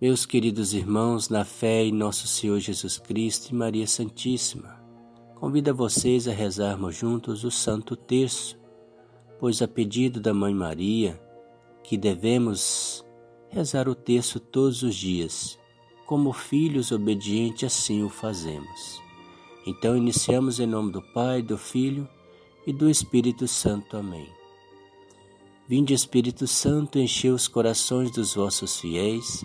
Meus queridos irmãos, na fé em nosso Senhor Jesus Cristo e Maria Santíssima, convido a vocês a rezarmos juntos o Santo Terço, pois a pedido da Mãe Maria, que devemos rezar o terço todos os dias, como filhos obedientes assim o fazemos. Então iniciamos em nome do Pai, do Filho e do Espírito Santo. Amém. Vinde Espírito Santo, enchei os corações dos vossos fiéis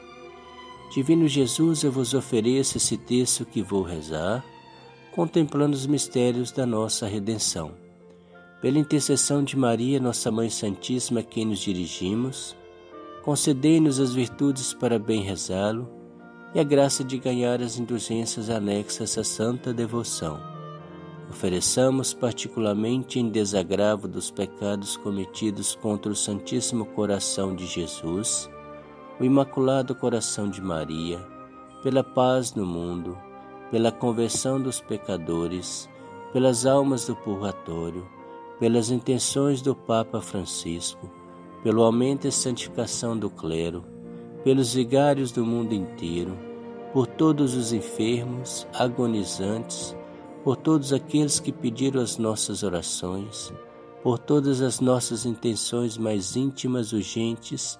Divino Jesus, eu vos ofereço esse texto que vou rezar, contemplando os mistérios da nossa redenção. Pela intercessão de Maria, nossa Mãe Santíssima, a quem nos dirigimos, concedei-nos as virtudes para bem rezá-lo e a graça de ganhar as indulgências anexas à santa devoção. Ofereçamos particularmente em desagravo dos pecados cometidos contra o Santíssimo Coração de Jesus o Imaculado Coração de Maria, pela paz no mundo, pela conversão dos pecadores, pelas almas do purgatório, pelas intenções do Papa Francisco, pelo aumento e santificação do clero, pelos vigários do mundo inteiro, por todos os enfermos, agonizantes, por todos aqueles que pediram as nossas orações, por todas as nossas intenções mais íntimas, urgentes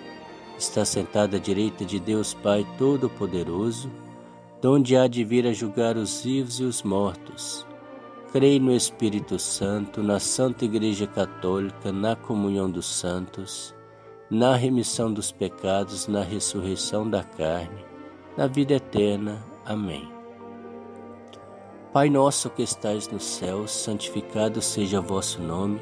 está sentado à direita de Deus Pai Todo-Poderoso, donde há de vir a julgar os vivos e os mortos. Creio no Espírito Santo, na Santa Igreja Católica, na comunhão dos santos, na remissão dos pecados, na ressurreição da carne, na vida eterna. Amém. Pai nosso que estais no céu, santificado seja o vosso nome.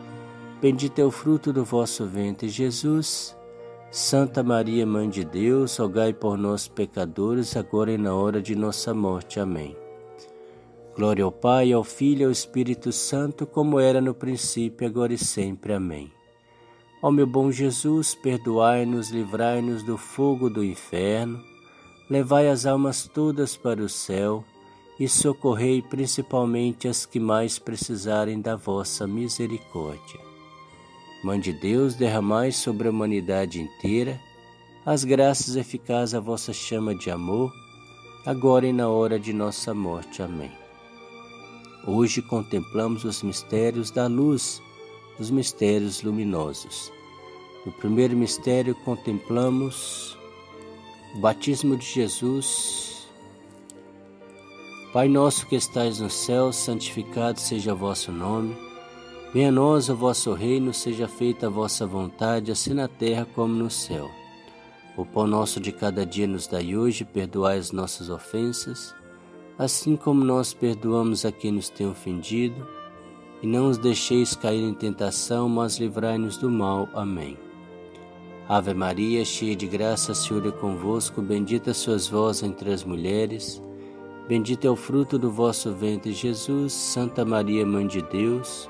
Bendito é o fruto do vosso ventre, Jesus. Santa Maria, Mãe de Deus, rogai por nós, pecadores, agora e na hora de nossa morte. Amém. Glória ao Pai, ao Filho e ao Espírito Santo, como era no princípio, agora e sempre. Amém. Ó meu bom Jesus, perdoai-nos, livrai-nos do fogo do inferno, levai as almas todas para o céu e socorrei principalmente as que mais precisarem da vossa misericórdia. Mãe de Deus, derramai sobre a humanidade inteira as graças eficazes à vossa chama de amor, agora e na hora de nossa morte. Amém. Hoje contemplamos os mistérios da luz, os mistérios luminosos. No primeiro mistério contemplamos o batismo de Jesus. Pai nosso que estais no céu, santificado seja o vosso nome. Venha a nós o vosso reino, seja feita a vossa vontade, assim na terra como no céu. O pão nosso de cada dia nos dai hoje, perdoai as nossas ofensas, assim como nós perdoamos a quem nos tem ofendido, e não os deixeis cair em tentação, mas livrai-nos do mal. Amém. Ave Maria, cheia de graça, Senhor é convosco, bendita sois vós entre as mulheres, bendito é o fruto do vosso ventre, Jesus. Santa Maria, Mãe de Deus,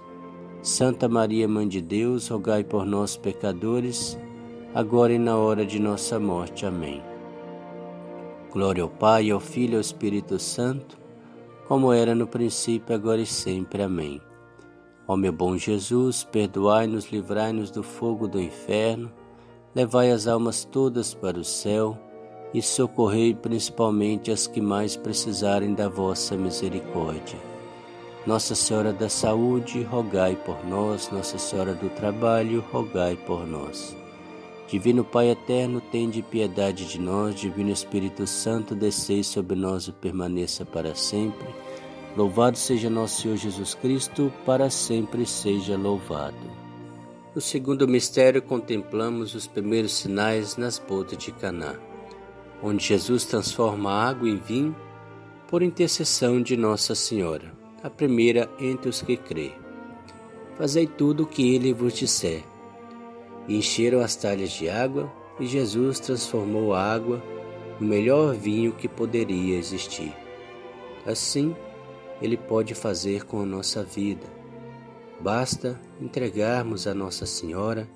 Santa Maria, Mãe de Deus, rogai por nós, pecadores, agora e na hora de nossa morte. Amém. Glória ao Pai, ao Filho e ao Espírito Santo, como era no princípio, agora e sempre. Amém. Ó meu bom Jesus, perdoai-nos, livrai-nos do fogo do inferno, levai as almas todas para o céu e socorrei principalmente as que mais precisarem da vossa misericórdia. Nossa Senhora da Saúde, rogai por nós. Nossa Senhora do Trabalho, rogai por nós. Divino Pai eterno, tende piedade de nós. Divino Espírito Santo, descei sobre nós e permaneça para sempre. Louvado seja nosso Senhor Jesus Cristo, para sempre seja louvado. No segundo mistério, contemplamos os primeiros sinais nas bodas de Caná, onde Jesus transforma água em vinho por intercessão de Nossa Senhora, a primeira entre os que crê. Fazei tudo o que ele vos disser. E encheram as talhas de água, e Jesus transformou a água no melhor vinho que poderia existir. Assim, ele pode fazer com a nossa vida. Basta entregarmos a Nossa Senhora,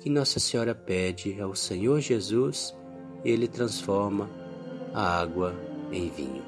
que Nossa Senhora pede ao Senhor Jesus, e Ele transforma a água em vinho.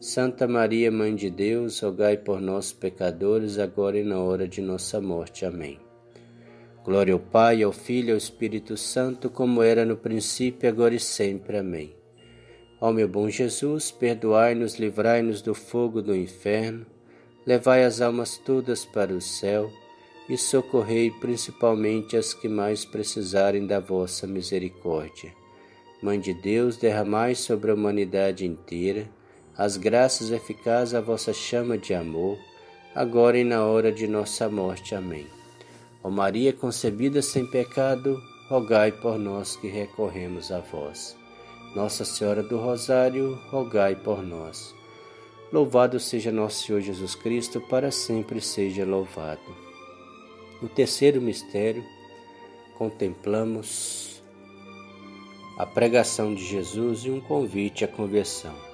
Santa Maria, Mãe de Deus, rogai por nós, pecadores, agora e na hora de nossa morte. Amém. Glória ao Pai, ao Filho e ao Espírito Santo, como era no princípio, agora e sempre. Amém. Ó meu bom Jesus, perdoai-nos, livrai-nos do fogo do inferno, levai as almas todas para o céu e socorrei principalmente as que mais precisarem da vossa misericórdia. Mãe de Deus, derramai sobre a humanidade inteira as graças eficazes à vossa chama de amor, agora e na hora de nossa morte. Amém. Ó Maria concebida sem pecado, rogai por nós que recorremos a vós. Nossa Senhora do Rosário, rogai por nós. Louvado seja nosso Senhor Jesus Cristo, para sempre seja louvado. No terceiro mistério, contemplamos a pregação de Jesus e um convite à conversão.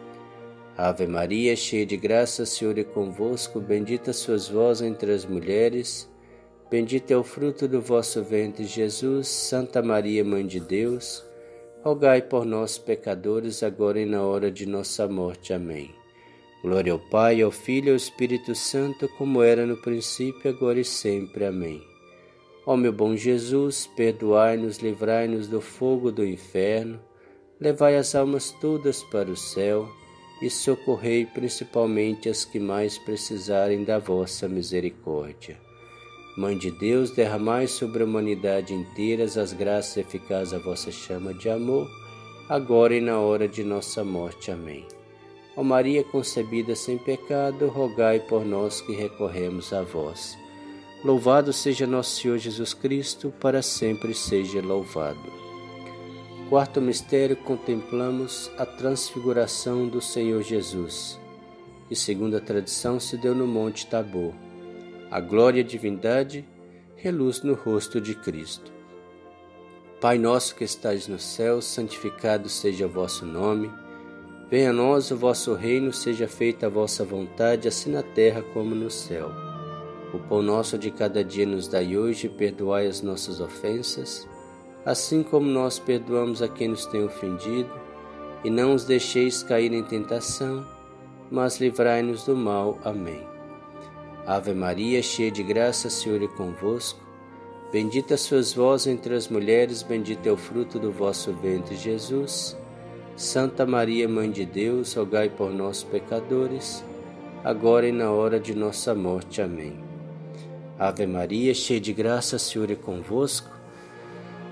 Ave Maria, cheia de graça, o Senhor é convosco, bendita sois vós entre as mulheres, bendito é o fruto do vosso ventre, Jesus. Santa Maria, Mãe de Deus, rogai por nós, pecadores, agora e na hora de nossa morte. Amém. Glória ao Pai, ao Filho e ao Espírito Santo, como era no princípio, agora e sempre. Amém. Ó meu bom Jesus, perdoai-nos, livrai-nos do fogo do inferno, levai as almas todas para o céu e socorrei principalmente as que mais precisarem da vossa misericórdia. Mãe de Deus, derramai sobre a humanidade inteira as graças eficazes da vossa chama de amor, agora e na hora de nossa morte. Amém. Ó Maria concebida sem pecado, rogai por nós que recorremos a vós. Louvado seja nosso Senhor Jesus Cristo, para sempre seja louvado. Quarto mistério, contemplamos a transfiguração do Senhor Jesus, que, segundo a tradição, se deu no Monte Tabor a glória e a divindade reluz no rosto de Cristo. Pai nosso que estais no céu, santificado seja o vosso nome. Venha a nós o vosso reino, seja feita a vossa vontade, assim na terra como no céu. O pão nosso de cada dia nos dai hoje, perdoai as nossas ofensas, assim como nós perdoamos a quem nos tem ofendido, e não os deixeis cair em tentação, mas livrai-nos do mal. Amém. Ave Maria, cheia de graça, Senhor é convosco. Bendita sois vós entre as mulheres, bendito é o fruto do vosso ventre, Jesus. Santa Maria, Mãe de Deus, rogai por nós, pecadores, agora e na hora de nossa morte. Amém. Ave Maria, cheia de graça, Senhor é convosco.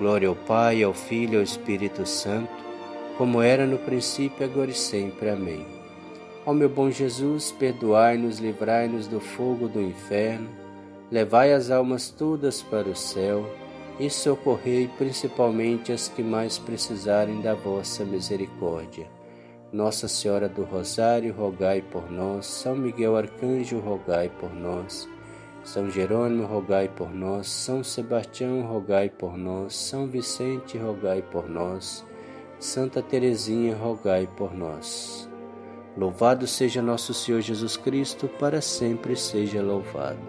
Glória ao Pai, ao Filho e ao Espírito Santo, como era no princípio, agora e sempre. Amém. Ó meu bom Jesus, perdoai-nos, livrai-nos do fogo do inferno, levai as almas todas para o céu e socorrei principalmente as que mais precisarem da vossa misericórdia. Nossa Senhora do Rosário, rogai por nós. São Miguel Arcanjo, rogai por nós. São Jerônimo, rogai por nós. São Sebastião, rogai por nós. São Vicente, rogai por nós. Santa Teresinha, rogai por nós. Louvado seja nosso Senhor Jesus Cristo, para sempre seja louvado.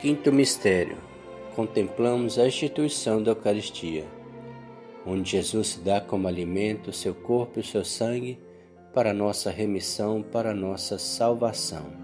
Quinto mistério. Contemplamos a instituição da Eucaristia onde Jesus dá como alimento o seu corpo e o seu sangue para nossa remissão, para nossa salvação.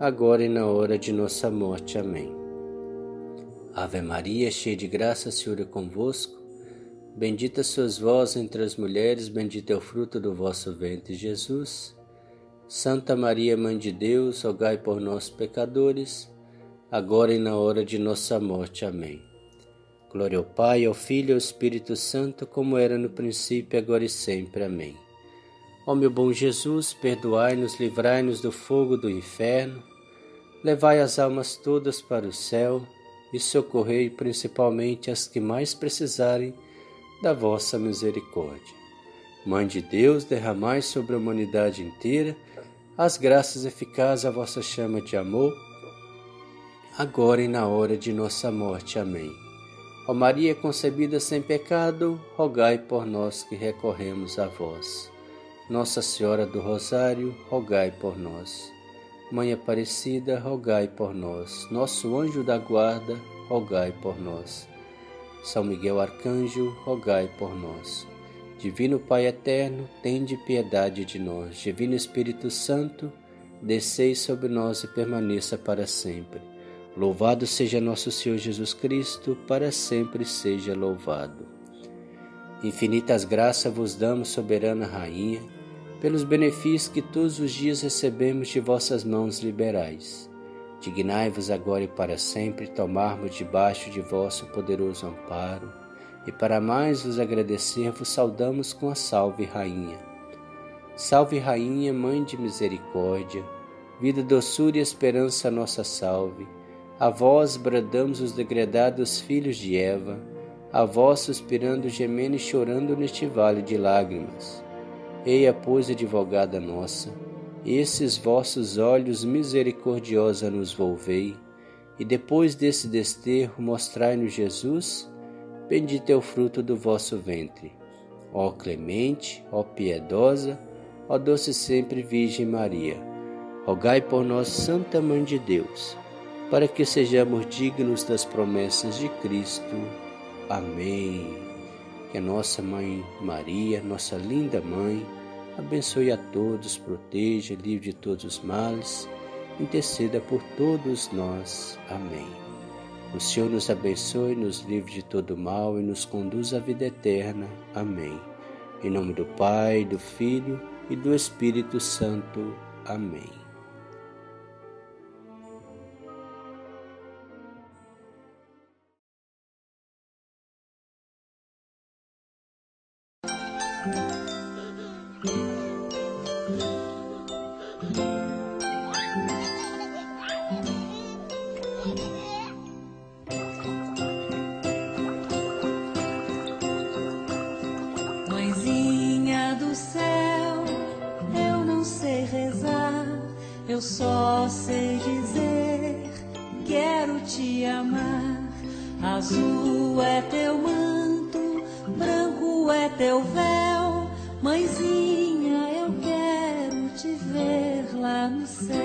agora e na hora de nossa morte. Amém. Ave Maria, cheia de graça, o Senhor é convosco. Bendita sois vós entre as mulheres, bendito é o fruto do vosso ventre, Jesus. Santa Maria, Mãe de Deus, rogai por nós, pecadores, agora e na hora de nossa morte. Amém. Glória ao Pai, ao Filho e ao Espírito Santo, como era no princípio, agora e sempre. Amém. Ó meu bom Jesus, perdoai-nos, livrai-nos do fogo do inferno, levai as almas todas para o céu e socorrei principalmente as que mais precisarem da vossa misericórdia. Mãe de Deus, derramai sobre a humanidade inteira as graças eficazes à vossa chama de amor, agora e na hora de nossa morte. Amém. Ó Maria concebida sem pecado, rogai por nós que recorremos a vós. Nossa Senhora do Rosário, rogai por nós. Mãe Aparecida, rogai por nós. Nosso anjo da guarda, rogai por nós. São Miguel Arcanjo, rogai por nós. Divino Pai eterno, tende piedade de nós. Divino Espírito Santo, descei sobre nós e permaneça para sempre. Louvado seja nosso Senhor Jesus Cristo, para sempre seja louvado. Infinitas graças vos damos, soberana Rainha, pelos benefícios que todos os dias recebemos de vossas mãos liberais. Dignai-vos agora e para sempre tomarmos debaixo de vosso poderoso amparo e para mais vos agradecer, vos saudamos com a Salve Rainha. Salve Rainha, Mãe de Misericórdia, vida, doçura e esperança, nossa salve. A vós bradamos os degradados filhos de Eva, a vós suspirando, gemendo e chorando neste vale de lágrimas. Eia, pois, advogada nossa, esses vossos olhos misericordiosa nos volvei, e depois desse desterro mostrai-nos Jesus, bendito é o fruto do vosso ventre. Ó clemente, ó piedosa, ó doce sempre Virgem Maria, rogai por nós, Santa Mãe de Deus, para que sejamos dignos das promessas de Cristo. Amém. Que a nossa Mãe Maria, nossa linda Mãe, abençoe a todos, proteja, livre de todos os males, interceda por todos nós. Amém. O Senhor nos abençoe, nos livre de todo mal e nos conduz à vida eterna. Amém. Em nome do Pai, do Filho e do Espírito Santo. Amém. É teu véu. Mãezinha, eu quero te ver lá no céu.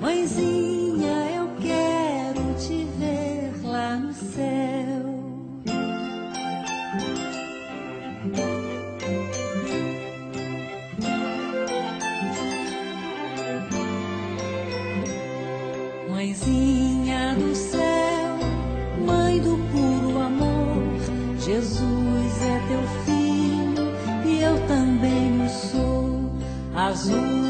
Mãezinha, Azul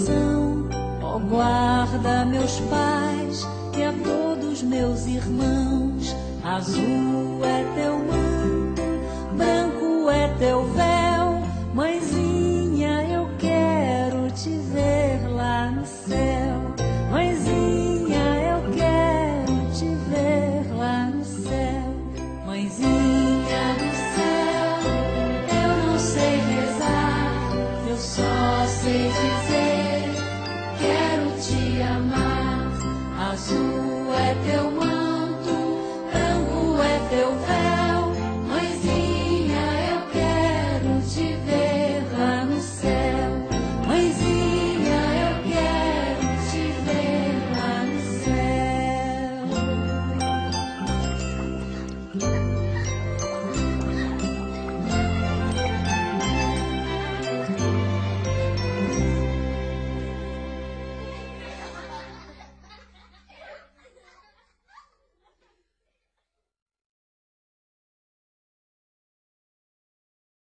proteção, ó guarda meus pais e a todos meus irmãos. Azul é teu manto, branco é teu véu. Mãezinha, eu quero te ver lá no céu.